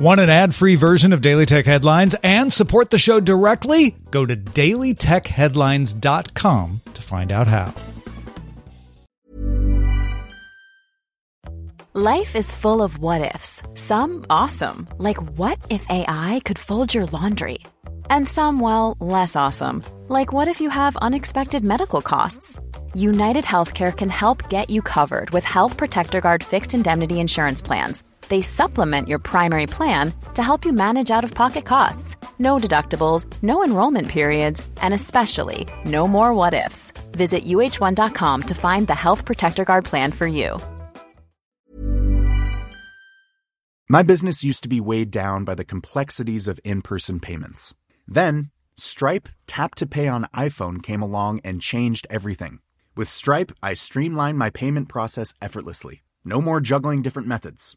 Want an ad free version of Daily Tech Headlines and support the show directly? Go to dailytechheadlines.com to find out how. Life is full of what ifs, some awesome, like what if AI could fold your laundry? And some, well, less awesome, like what if you have unexpected medical costs? United Healthcare can help get you covered with Health Protector Guard fixed indemnity insurance plans they supplement your primary plan to help you manage out of pocket costs. No deductibles, no enrollment periods, and especially no more what ifs. Visit uh1.com to find the Health Protector Guard plan for you. My business used to be weighed down by the complexities of in person payments. Then, Stripe Tap to Pay on iPhone came along and changed everything. With Stripe, I streamlined my payment process effortlessly. No more juggling different methods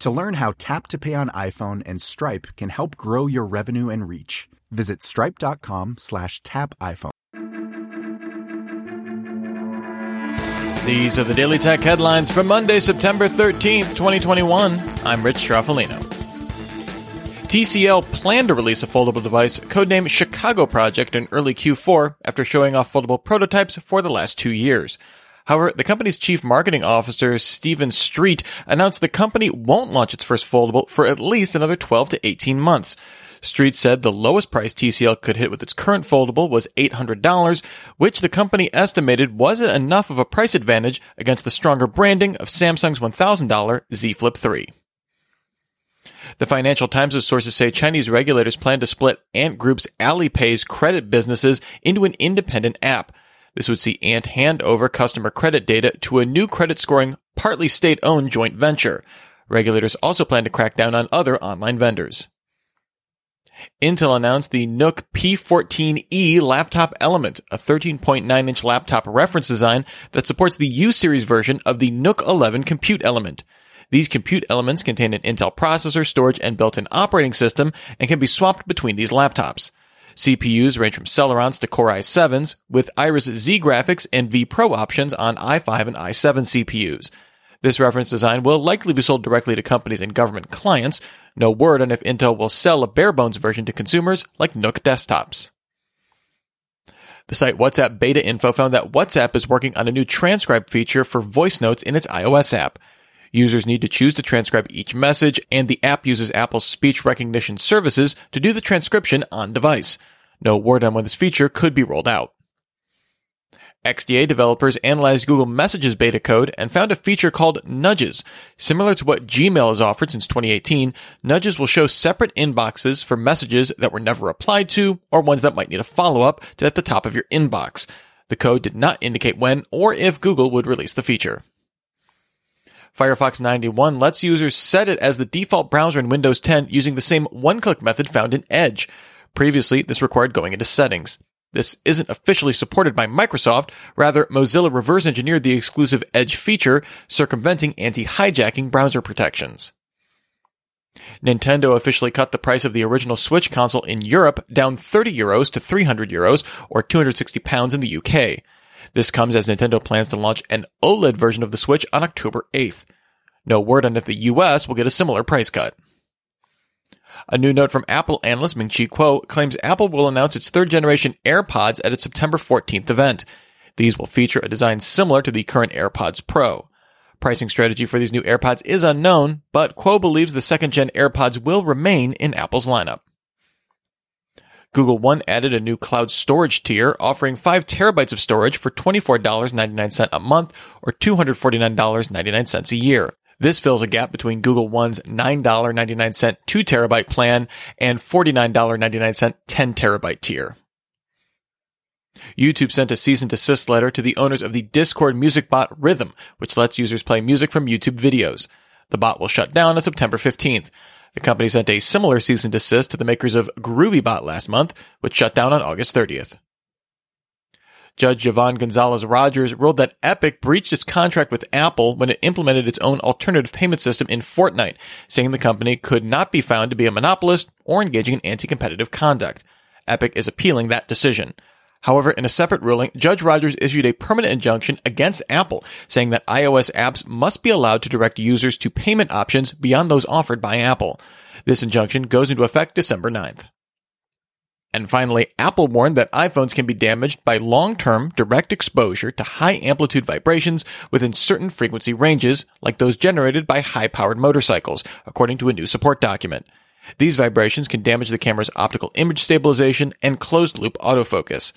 To learn how Tap to Pay on iPhone and Stripe can help grow your revenue and reach, visit stripe.com slash tap iPhone. These are the Daily Tech headlines for Monday, September 13th, 2021. I'm Rich Stroffolino. TCL planned to release a foldable device codenamed Chicago Project in early Q4 after showing off foldable prototypes for the last two years. However, the company's chief marketing officer, Stefan Streit, announced the company won't launch its first foldable for at least another 12 to 18 months. Streit said the lowest price TCL could hit with its current foldable was $800, which the company estimated wasn't enough of a price advantage against the stronger branding of Samsung's $1,000 Z Flip 3. The Financial Times' sources say Chinese regulators plan to split Ant Group's Alipay's credit businesses into an independent app. This would see Ant hand over customer credit data to a new credit scoring, partly state owned joint venture. Regulators also plan to crack down on other online vendors. Intel announced the NUC P14E laptop element, a 13.9 inch laptop reference design that supports the U series version of the NUC 11 compute element. These compute elements contain an Intel processor, storage, and built-in operating system and can be swapped between these laptops. CPUs range from Celerons to Core i7s, with Iris Xe graphics and vPro options on i5 and i7 CPUs. This reference design will likely be sold directly to companies and government clients. No word on if Intel will sell a bare bones version to consumers like NUC desktops. The site WhatsApp Beta Info found that WhatsApp is working on a new transcribe feature for voice notes in its iOS app. Users need to choose to transcribe each message, and the app uses Apple's speech recognition services to do the transcription on device. No word on when this feature could be rolled out. XDA developers analyzed Google Messages beta code and found a feature called Nudges. Similar to what Gmail has offered since 2018, Nudges will show separate inboxes for messages that were never replied to or ones that might need a follow up to at the top of your inbox. The code did not indicate when or if Google would release the feature. Firefox 91 lets users set it as the default browser in Windows 10 using the same one-click method found in Edge. Previously, this required going into settings. This isn't officially supported by Microsoft. Rather, Mozilla reverse engineered the exclusive Edge feature, circumventing anti-hijacking browser protections. Nintendo officially cut the price of the original Switch console in Europe down 30 euros to 300 euros or 260 pounds in the UK. This comes as Nintendo plans to launch an OLED version of the Switch on October 8th. No word on if the US will get a similar price cut. A new note from Apple analyst Ming Chi Kuo claims Apple will announce its third generation AirPods at its September 14th event. These will feature a design similar to the current AirPods Pro. Pricing strategy for these new AirPods is unknown, but Kuo believes the second gen AirPods will remain in Apple's lineup. Google One added a new cloud storage tier offering 5 terabytes of storage for $24.99 a month or $249.99 a year. This fills a gap between Google One's $9.99 2 terabyte plan and $49.99 10 terabyte tier. YouTube sent a cease and desist letter to the owners of the Discord music bot Rythm, which lets users play music from YouTube videos. The bot will shut down on September 15th. The company sent a similar cease and desist to the makers of GroovyBot last month, which shut down on August 30th. Judge Yvonne Gonzalez Rogers ruled that Epic breached its contract with Apple when it implemented its own alternative payment system in Fortnite, saying the company could not be found to be a monopolist or engaging in anti-competitive conduct. Epic is appealing that decision. However, in a separate ruling, Judge Rogers issued a permanent injunction against Apple, saying that iOS apps must be allowed to direct users to payment options beyond those offered by Apple. This injunction goes into effect December 9th. And finally, Apple warned that iPhones can be damaged by long-term direct exposure to high amplitude vibrations within certain frequency ranges, like those generated by high-powered motorcycles, according to a new support document. These vibrations can damage the camera's optical image stabilization and closed-loop autofocus.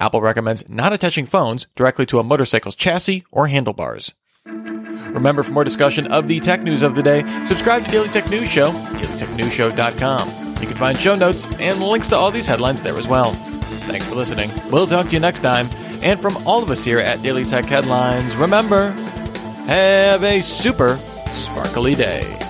Apple recommends not attaching phones directly to a motorcycle's chassis or handlebars. Remember, for more discussion of the tech news of the day, subscribe to Daily Tech News Show, dailytechnewsshow.com. You can find show notes and links to all these headlines there as well. Thanks for listening. We'll talk to you next time. And from all of us here at Daily Tech Headlines, remember, have a super sparkly day.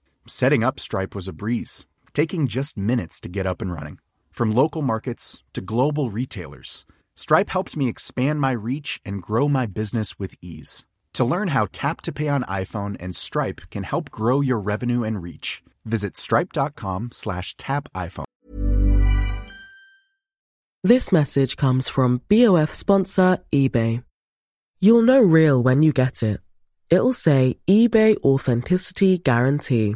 Setting up Stripe was a breeze, taking just minutes to get up and running. From local markets to global retailers, Stripe helped me expand my reach and grow my business with ease. To learn how Tap to Pay on iPhone and Stripe can help grow your revenue and reach, visit stripe.com slash tap iPhone. This message comes from BOF sponsor eBay. You'll know real when you get it. It'll say eBay Authenticity Guarantee.